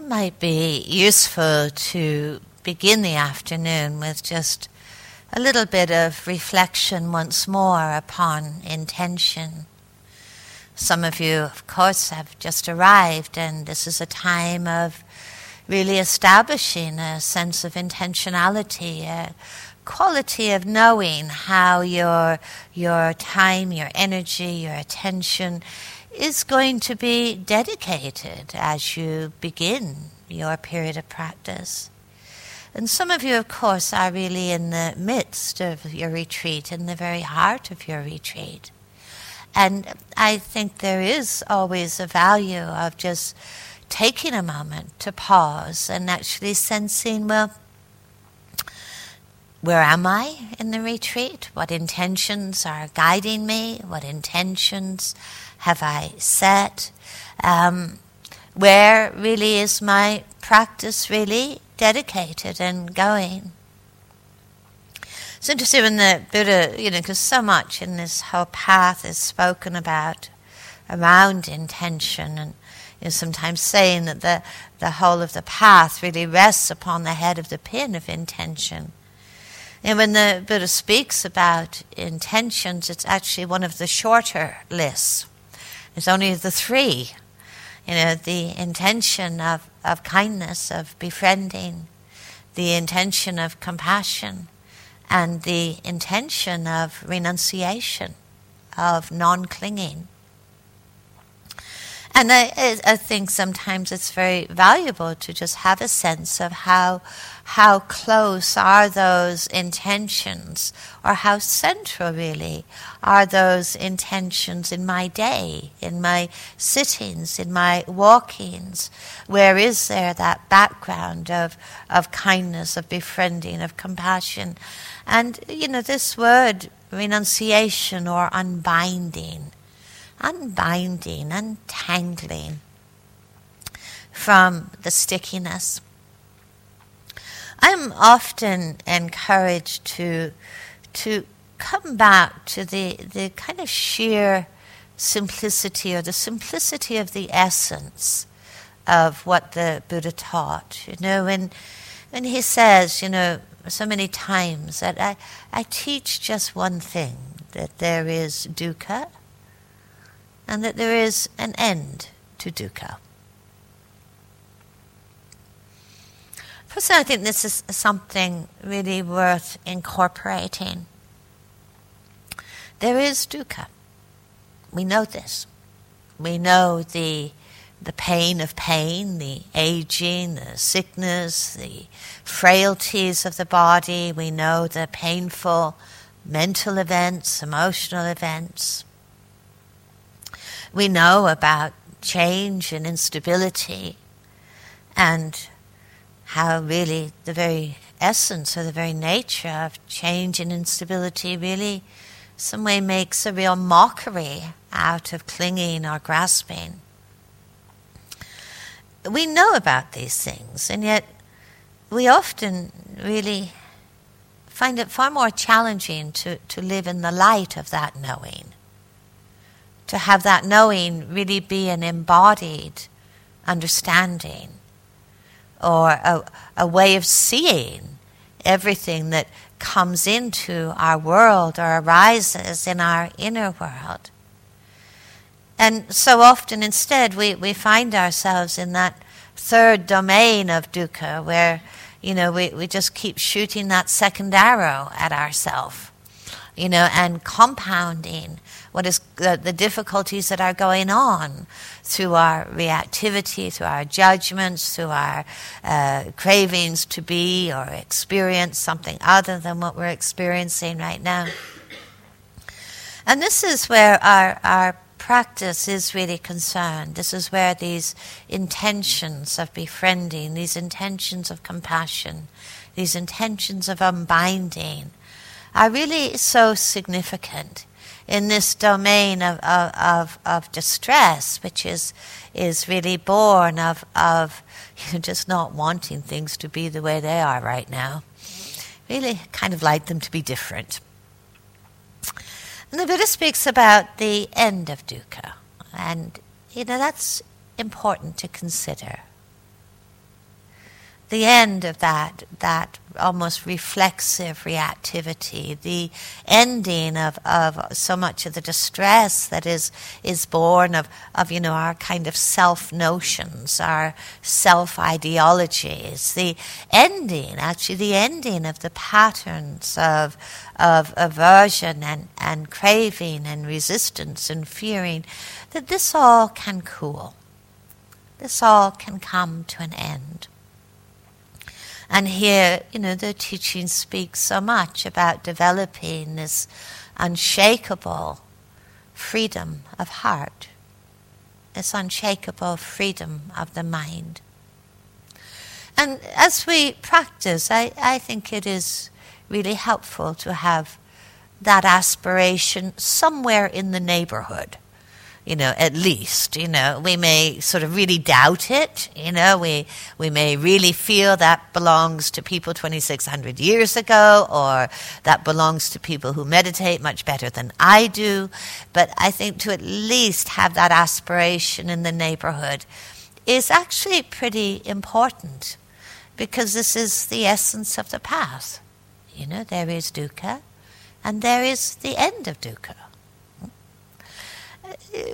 it might be useful to begin the afternoon with just a little bit of reflection once more upon intention. Some of you, of course, have just arrived, and this is a time of really establishing a sense of intentionality, a quality of knowing how your, your time, your energy, your attention is going to be dedicated as you begin your period of practice. And some of you, of course, are really in the midst of your retreat, in the very heart of your retreat. And I think there is always a value of just taking a moment to pause and actually sensing, well, where am I in the retreat? What intentions are guiding me? What intentions have I set? Um, where really is my practice really dedicated and going? It's interesting when the Buddha, you know, because so much in this whole path is spoken about around intention and you know, sometimes saying that the, the whole of the path really rests upon the head of the pin of intention. And when the Buddha speaks about intentions, it's actually one of the shorter lists. It's only the three. You know, the intention of, of kindness, of befriending, the intention of compassion, and the intention of renunciation, of non clinging. And I, I, think sometimes it's very valuable to just have a sense of how how close are those intentions, or how central really are those intentions in my day, in my sittings, in my walkings. Where is there that background of of kindness, of befriending, of compassion, and you know this word renunciation or unbinding unbinding, untangling from the stickiness. I'm often encouraged to to come back to the, the kind of sheer simplicity or the simplicity of the essence of what the Buddha taught. You know, when when he says, you know, so many times that I, I teach just one thing, that there is dukkha and that there is an end to dukkha. Personally, I think this is something really worth incorporating. There is dukkha. We know this. We know the the pain of pain, the aging, the sickness, the frailties of the body. We know the painful mental events, emotional events. We know about change and instability and how really the very essence or the very nature of change and instability really some way makes a real mockery out of clinging or grasping. We know about these things, and yet we often really find it far more challenging to, to live in the light of that knowing to have that knowing really be an embodied understanding or a, a way of seeing everything that comes into our world or arises in our inner world. And so often instead we, we find ourselves in that third domain of dukkha where, you know, we, we just keep shooting that second arrow at ourselves, you know, and compounding what is the, the difficulties that are going on through our reactivity, through our judgments, through our uh, cravings to be or experience something other than what we're experiencing right now. And this is where our, our practice is really concerned. This is where these intentions of befriending, these intentions of compassion, these intentions of unbinding are really so significant in this domain of, of, of, of distress, which is, is really born of, of just not wanting things to be the way they are right now. Really kind of like them to be different. And the Buddha speaks about the end of dukkha, and you know that's important to consider. The end of that that almost reflexive reactivity, the ending of, of so much of the distress that is is born of, of you know our kind of self notions, our self ideologies, the ending, actually the ending of the patterns of of aversion and, and craving and resistance and fearing, that this all can cool. This all can come to an end. And here, you know, the teaching speaks so much about developing this unshakable freedom of heart, this unshakable freedom of the mind. And as we practice, I, I think it is really helpful to have that aspiration somewhere in the neighborhood you know, at least, you know, we may sort of really doubt it, you know, we, we may really feel that belongs to people 2,600 years ago or that belongs to people who meditate much better than I do. But I think to at least have that aspiration in the neighborhood is actually pretty important because this is the essence of the path. You know, there is dukkha and there is the end of dukkha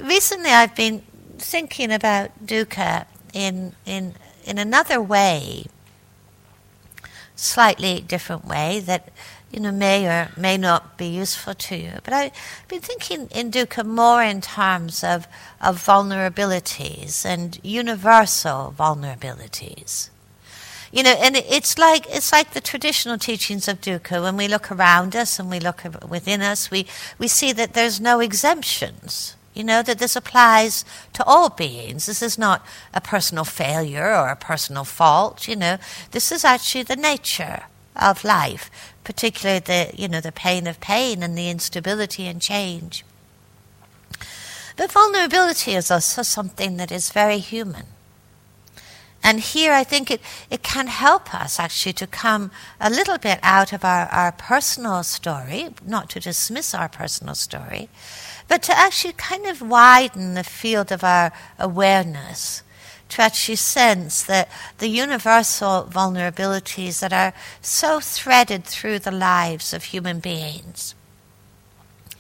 recently I've been thinking about dukkha in in in another way, slightly different way that you know may or may not be useful to you. But I've been thinking in dukkha more in terms of of vulnerabilities and universal vulnerabilities. You know, and it's like it's like the traditional teachings of dukkha. When we look around us and we look within us, we we see that there's no exemptions. You know, that this applies to all beings. This is not a personal failure or a personal fault, you know. This is actually the nature of life, particularly the, you know, the pain of pain and the instability and change. But vulnerability is also something that is very human. And here I think it, it can help us actually to come a little bit out of our, our personal story, not to dismiss our personal story, but to actually kind of widen the field of our awareness, to actually sense that the universal vulnerabilities that are so threaded through the lives of human beings.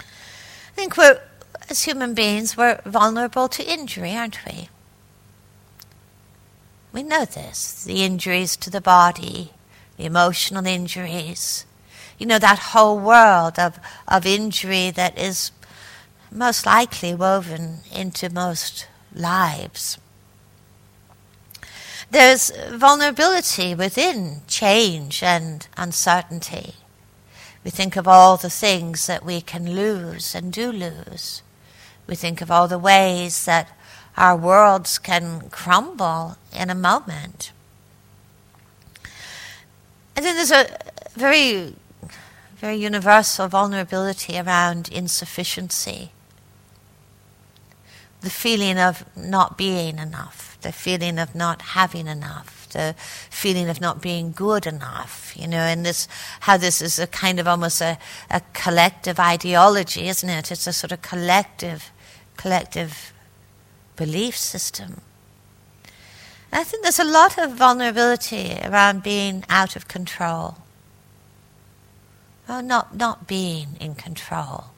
I think we're, as human beings, we're vulnerable to injury, aren't we? We know this the injuries to the body, the emotional injuries, you know, that whole world of, of injury that is most likely woven into most lives. There's vulnerability within change and uncertainty. We think of all the things that we can lose and do lose. We think of all the ways that our worlds can crumble in a moment. And then there's a very, very universal vulnerability around insufficiency the feeling of not being enough, the feeling of not having enough, the feeling of not being good enough, you know, and this, how this is a kind of almost a, a collective ideology, isn't it? It's a sort of collective, collective belief system. And I think there's a lot of vulnerability around being out of control. Well, not, not being in control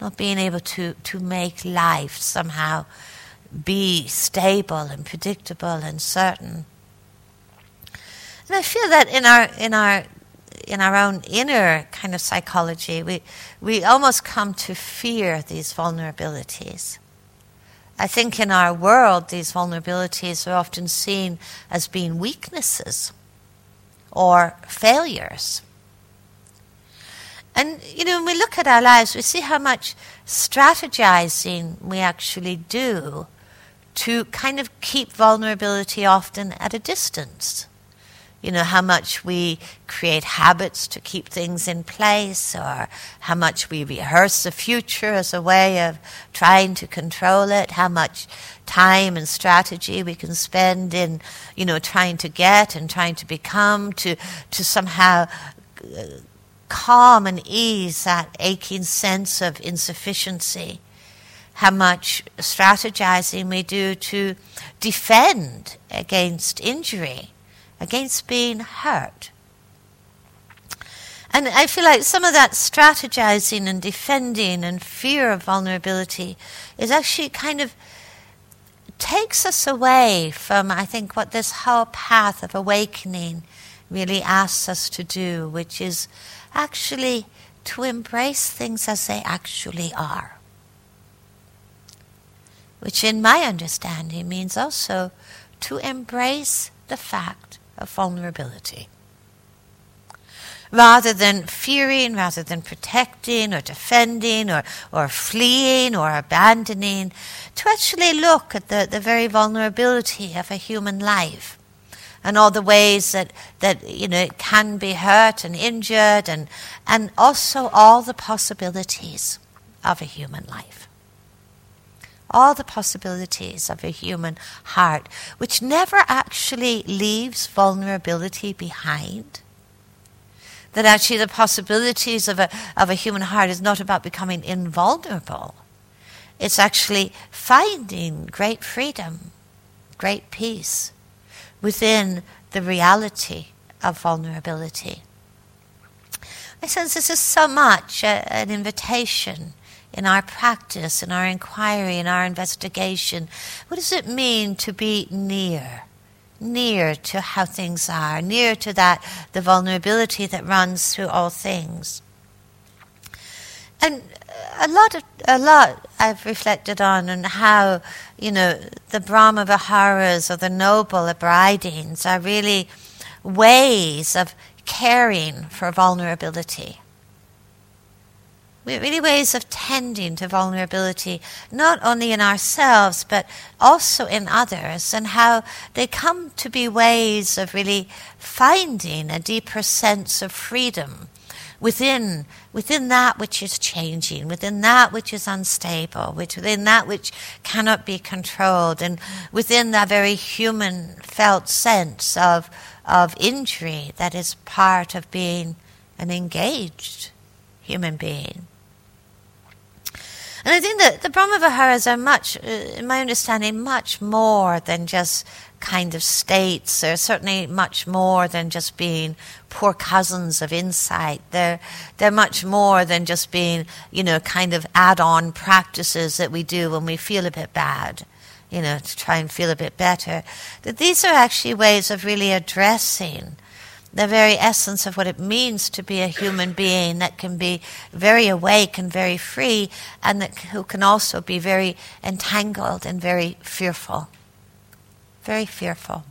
not being able to, to make life somehow be stable and predictable and certain. And I feel that in our in our in our own inner kind of psychology, we we almost come to fear these vulnerabilities. I think in our world, these vulnerabilities are often seen as being weaknesses or failures. And, you know, when we look at our lives, we see how much strategizing we actually do to kind of keep vulnerability often at a distance. You know, how much we create habits to keep things in place, or how much we rehearse the future as a way of trying to control it, how much time and strategy we can spend in, you know, trying to get and trying to become, to, to somehow uh, calm and ease that aching sense of insufficiency. How much strategizing we do to defend against injury against being hurt. And I feel like some of that strategizing and defending and fear of vulnerability is actually kind of takes us away from, I think, what this whole path of awakening really asks us to do, which is actually to embrace things as they actually are. Which, in my understanding, means also to embrace the fact of vulnerability. Rather than fearing, rather than protecting or defending or, or fleeing or abandoning, to actually look at the, the very vulnerability of a human life and all the ways that, that you know, it can be hurt and injured, and, and also all the possibilities of a human life. All the possibilities of a human heart, which never actually leaves vulnerability behind. That actually the possibilities of a, of a human heart is not about becoming invulnerable. It's actually finding great freedom, great peace, within the reality of vulnerability. I sense this is so much a, an invitation in our practice, in our inquiry, in our investigation. What does it mean to be near? Near to how things are, near to that, the vulnerability that runs through all things. And a lot of a lot I've reflected on and how you know the Brahma Viharas or the noble abidings are really ways of caring for vulnerability. We're really ways of tending to vulnerability, not only in ourselves but also in others, and how they come to be ways of really finding a deeper sense of freedom within within that which is changing, within that which is unstable, within that which cannot be controlled, and within that very human felt sense of of injury that is part of being an engaged human being. And I think that the Brahma Viharas are much, uh, in my understanding, much more than just kind of states. They're certainly much more than just being poor cousins of insight. They're, they're much more than just being, you know, kind of add on practices that we do when we feel a bit bad, you know, to try and feel a bit better. That these are actually ways of really addressing the very essence of what it means to be a human being that can be very awake and very free, and that who can also be very entangled and very fearful very fearful.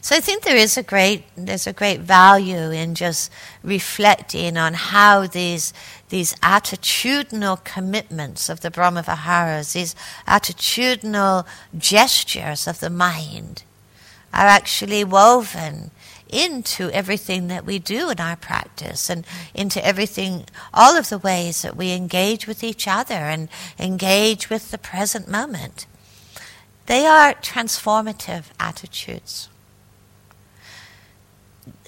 So I think there is a great there's a great value in just reflecting on how these these attitudinal commitments of the Brahmaviharas, these attitudinal gestures of the mind, are actually woven into everything that we do in our practice and into everything, all of the ways that we engage with each other and engage with the present moment. They are transformative attitudes.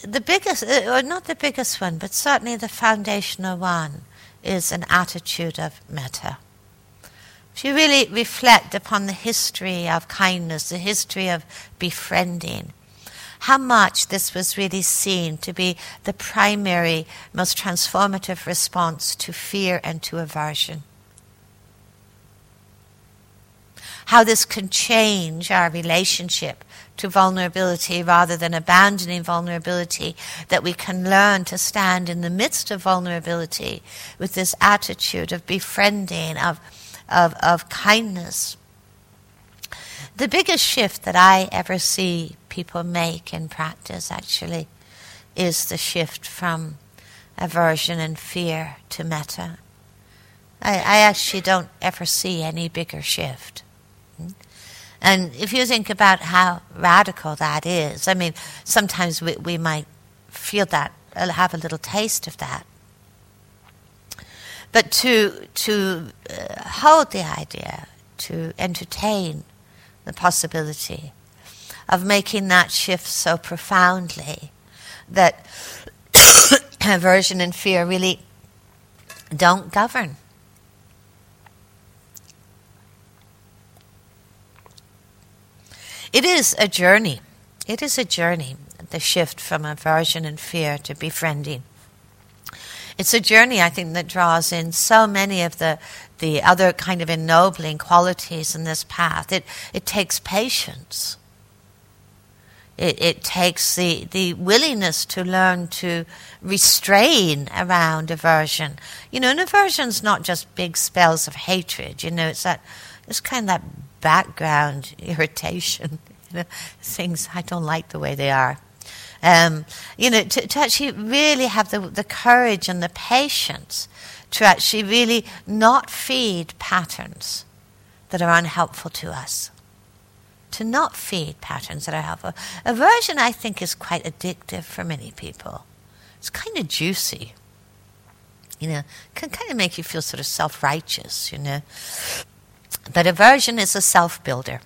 The biggest, uh, or not the biggest one, but certainly the foundational one, is an attitude of metta. If you really reflect upon the history of kindness, the history of befriending, how much this was really seen to be the primary, most transformative response to fear and to aversion. How this can change our relationship to vulnerability rather than abandoning vulnerability, that we can learn to stand in the midst of vulnerability with this attitude of befriending, of, of, of kindness. The biggest shift that I ever see people make in practice actually is the shift from aversion and fear to metta. I, I actually don't ever see any bigger shift. And if you think about how radical that is, I mean, sometimes we, we might feel that, uh, have a little taste of that. But to, to uh, hold the idea, to entertain the possibility of making that shift so profoundly that aversion and fear really don't govern It is a journey. it is a journey, the shift from aversion and fear to befriending. It's a journey, I think, that draws in so many of the, the other kind of ennobling qualities in this path. It, it takes patience. It, it takes the, the willingness to learn to restrain around aversion. You know, and aversion's not just big spells of hatred. You know, it's that it's kind of that background irritation. You know, things I don't like the way they are. Um, you know, to, to actually really have the, the courage and the patience to actually really not feed patterns that are unhelpful to us. To not feed patterns that are helpful. Aversion, I think, is quite addictive for many people. It's kind of juicy. You know, can kind of make you feel sort of self righteous, you know. But aversion is a self builder.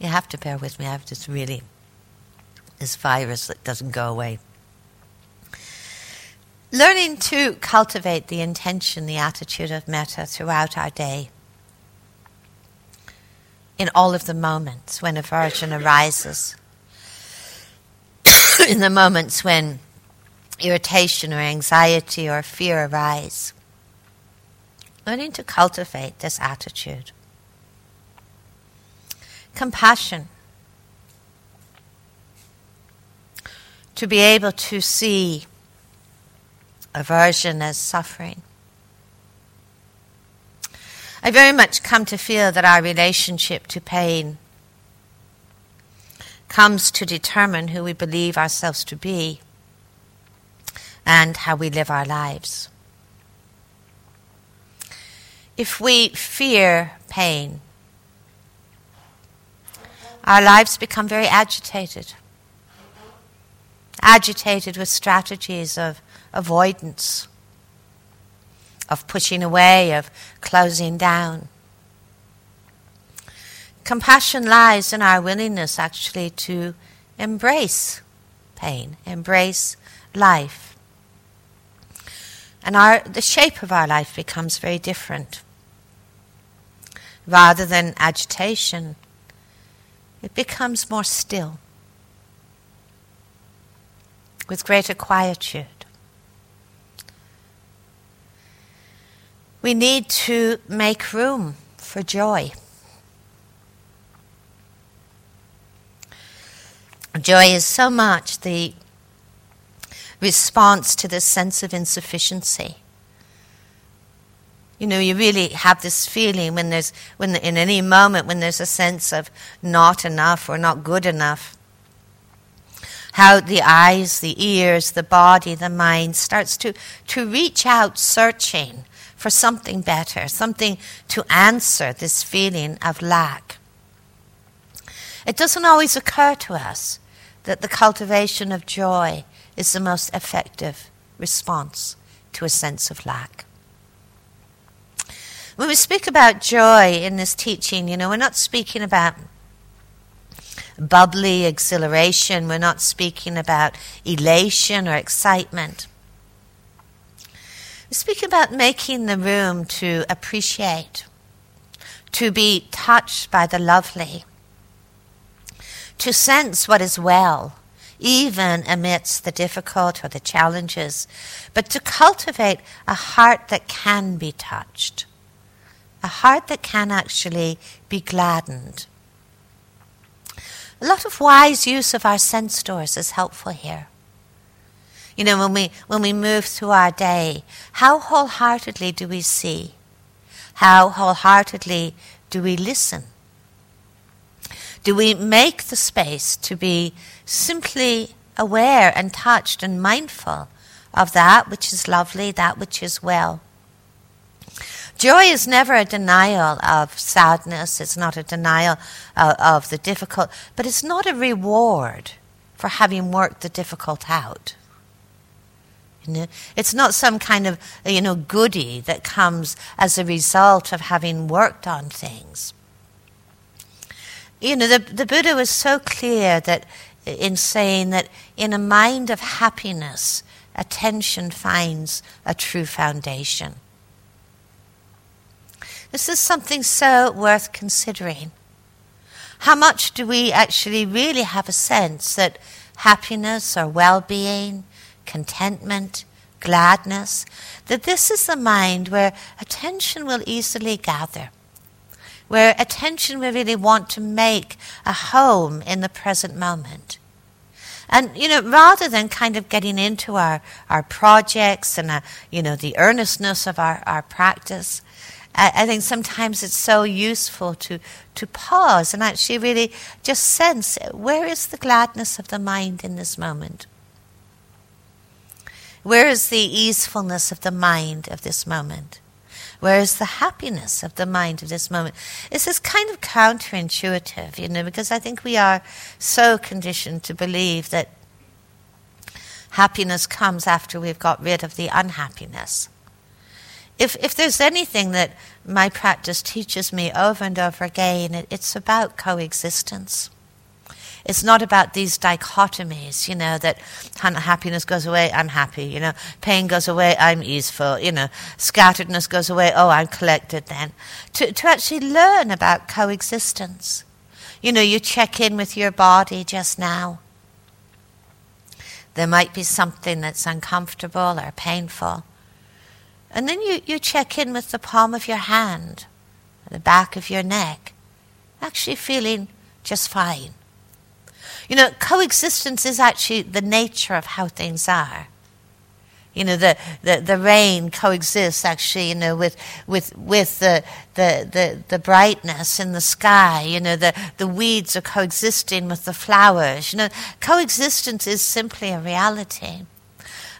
You have to bear with me. I have this really, this virus that doesn't go away. Learning to cultivate the intention, the attitude of metta throughout our day. In all of the moments when aversion arises. in the moments when irritation or anxiety or fear arise. Learning to cultivate this attitude compassion. To be able to see aversion as suffering. I very much come to feel that our relationship to pain comes to determine who we believe ourselves to be and how we live our lives. If we fear pain, our lives become very agitated. Agitated with strategies of avoidance, of pushing away, of closing down. Compassion lies in our willingness actually to embrace pain, embrace life. And our, the shape of our life becomes very different. Rather than agitation, it becomes more still, with greater quietude. We need to make room for joy. Joy is so much the response to this sense of insufficiency. You know, you really have this feeling when there's, when in any moment when there's a sense of not enough or not good enough. How the eyes, the ears, the body, the mind starts to, to reach out searching for something better, something to answer this feeling of lack. It doesn't always occur to us that the cultivation of joy is the most effective response to a sense of lack. When we speak about joy in this teaching, you know, we're not speaking about bubbly exhilaration, we're not speaking about elation or excitement. We speak about making the room to appreciate, to be touched by the lovely, to sense what is well, even amidst the difficult or the challenges, but to cultivate a heart that can be touched a heart that can actually be gladdened. A lot of wise use of our sense doors is helpful here. You know, when we, when we move through our day, how wholeheartedly do we see? How wholeheartedly do we listen? Do we make the space to be simply aware and touched and mindful of that which is lovely, that which is well? Joy is never a denial of sadness, it's not a denial of, of the difficult, but it's not a reward for having worked the difficult out. You know, it's not some kind of you know goody that comes as a result of having worked on things. You know, the, the Buddha was so clear that in saying that in a mind of happiness, attention finds a true foundation. This is something so worth considering. How much do we actually really have a sense that happiness or well being, contentment, gladness, that this is the mind where attention will easily gather, where attention we really want to make a home in the present moment. And, you know, rather than kind of getting into our, our projects and, uh, you know, the earnestness of our, our practice, I, I think sometimes it's so useful to, to pause and actually really just sense where is the gladness of the mind in this moment? Where is the easefulness of the mind of this moment? Where is the happiness of the mind of this moment? This is kind of counterintuitive, you know, because I think we are so conditioned to believe that happiness comes after we've got rid of the unhappiness. If, if there's anything that my practice teaches me over and over again, it, it's about coexistence. It's not about these dichotomies, you know, that happiness goes away, I'm happy, you know, pain goes away, I'm easeful, you know, scatteredness goes away, oh, I'm collected then. To, to actually learn about coexistence. You know, you check in with your body just now. There might be something that's uncomfortable or painful. And then you, you check in with the palm of your hand, the back of your neck, actually feeling just fine. You know, coexistence is actually the nature of how things are. You know, the, the, the rain coexists actually, you know, with, with, with the, the, the, the brightness in the sky. You know, the, the weeds are coexisting with the flowers. You know, coexistence is simply a reality.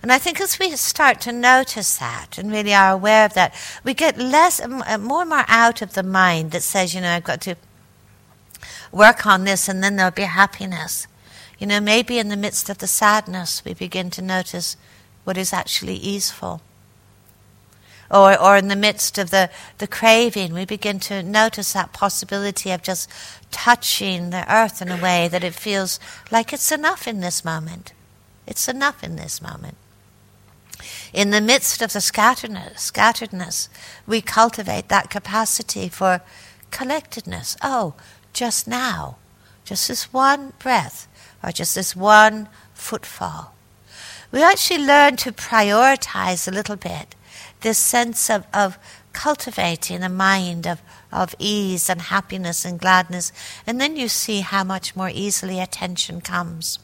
And I think as we start to notice that and really are aware of that, we get less, more and more out of the mind that says, you know, I've got to work on this and then there'll be happiness. You know, maybe in the midst of the sadness, we begin to notice what is actually easeful. Or, or in the midst of the, the craving, we begin to notice that possibility of just touching the earth in a way that it feels like it's enough in this moment. It's enough in this moment. In the midst of the scatteredness, scatteredness, we cultivate that capacity for collectedness. Oh, just now, just this one breath, or just this one footfall. We actually learn to prioritize a little bit this sense of, of cultivating a mind of, of ease and happiness and gladness, and then you see how much more easily attention comes.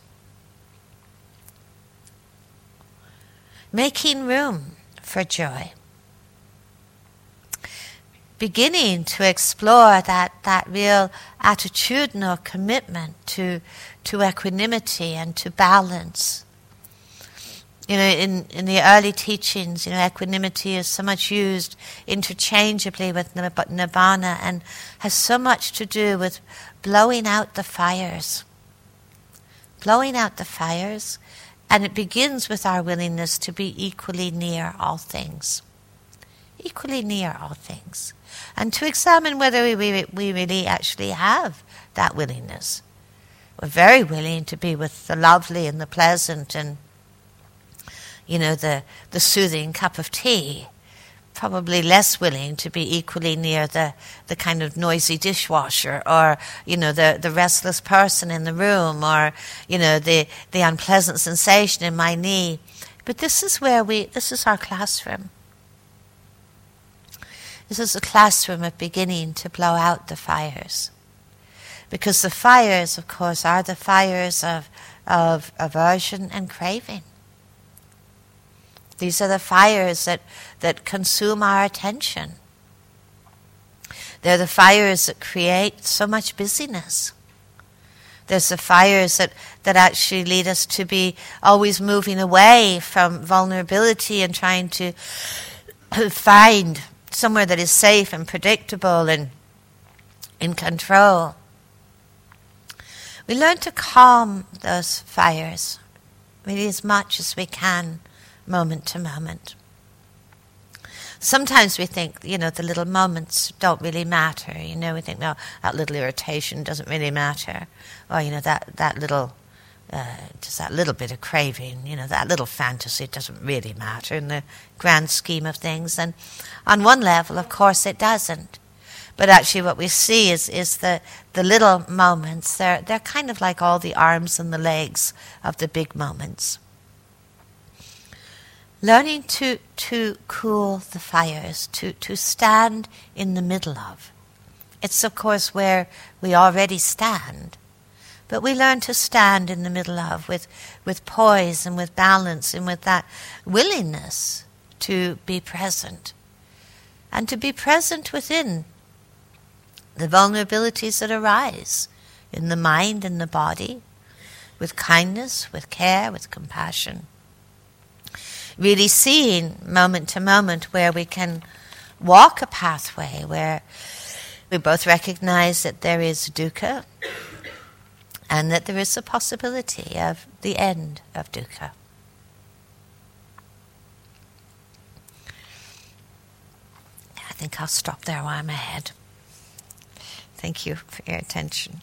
Making room for joy beginning to explore that, that real attitudinal commitment to, to equanimity and to balance. You know, in, in the early teachings, you know, equanimity is so much used interchangeably with nibbana and has so much to do with blowing out the fires. Blowing out the fires, and it begins with our willingness to be equally near all things. Equally near all things and to examine whether we, we, we really actually have that willingness. We're very willing to be with the lovely and the pleasant and, you know, the, the soothing cup of tea. Probably less willing to be equally near the, the kind of noisy dishwasher or, you know, the, the restless person in the room or, you know, the, the unpleasant sensation in my knee. But this is where we, this is our classroom. This is a classroom of beginning to blow out the fires. Because the fires, of course, are the fires of, of aversion and craving. These are the fires that, that consume our attention. They're the fires that create so much busyness. There's the fires that, that actually lead us to be always moving away from vulnerability and trying to find somewhere that is safe and predictable and in control. We learn to calm those fires really as much as we can, moment to moment. Sometimes we think, you know, the little moments don't really matter. You know, we think, no, that little irritation doesn't really matter. Or, you know, that, that little uh, just that little bit of craving, you know, that little fantasy doesn't really matter in the grand scheme of things. And on one level, of course, it doesn't. But actually, what we see is, is the, the little moments. They're, they're kind of like all the arms and the legs of the big moments. Learning to, to cool the fires, to, to stand in the middle of. It's, of course, where we already stand. But we learn to stand in the middle of with, with poise and with balance and with that willingness to be present. And to be present within the vulnerabilities that arise in the mind and the body, with kindness, with care, with compassion. Really seeing moment to moment where we can walk a pathway where we both recognize that there is dukkha and that there is a possibility of the end of dukkha. I think I'll stop there while I'm ahead. Thank you for your attention.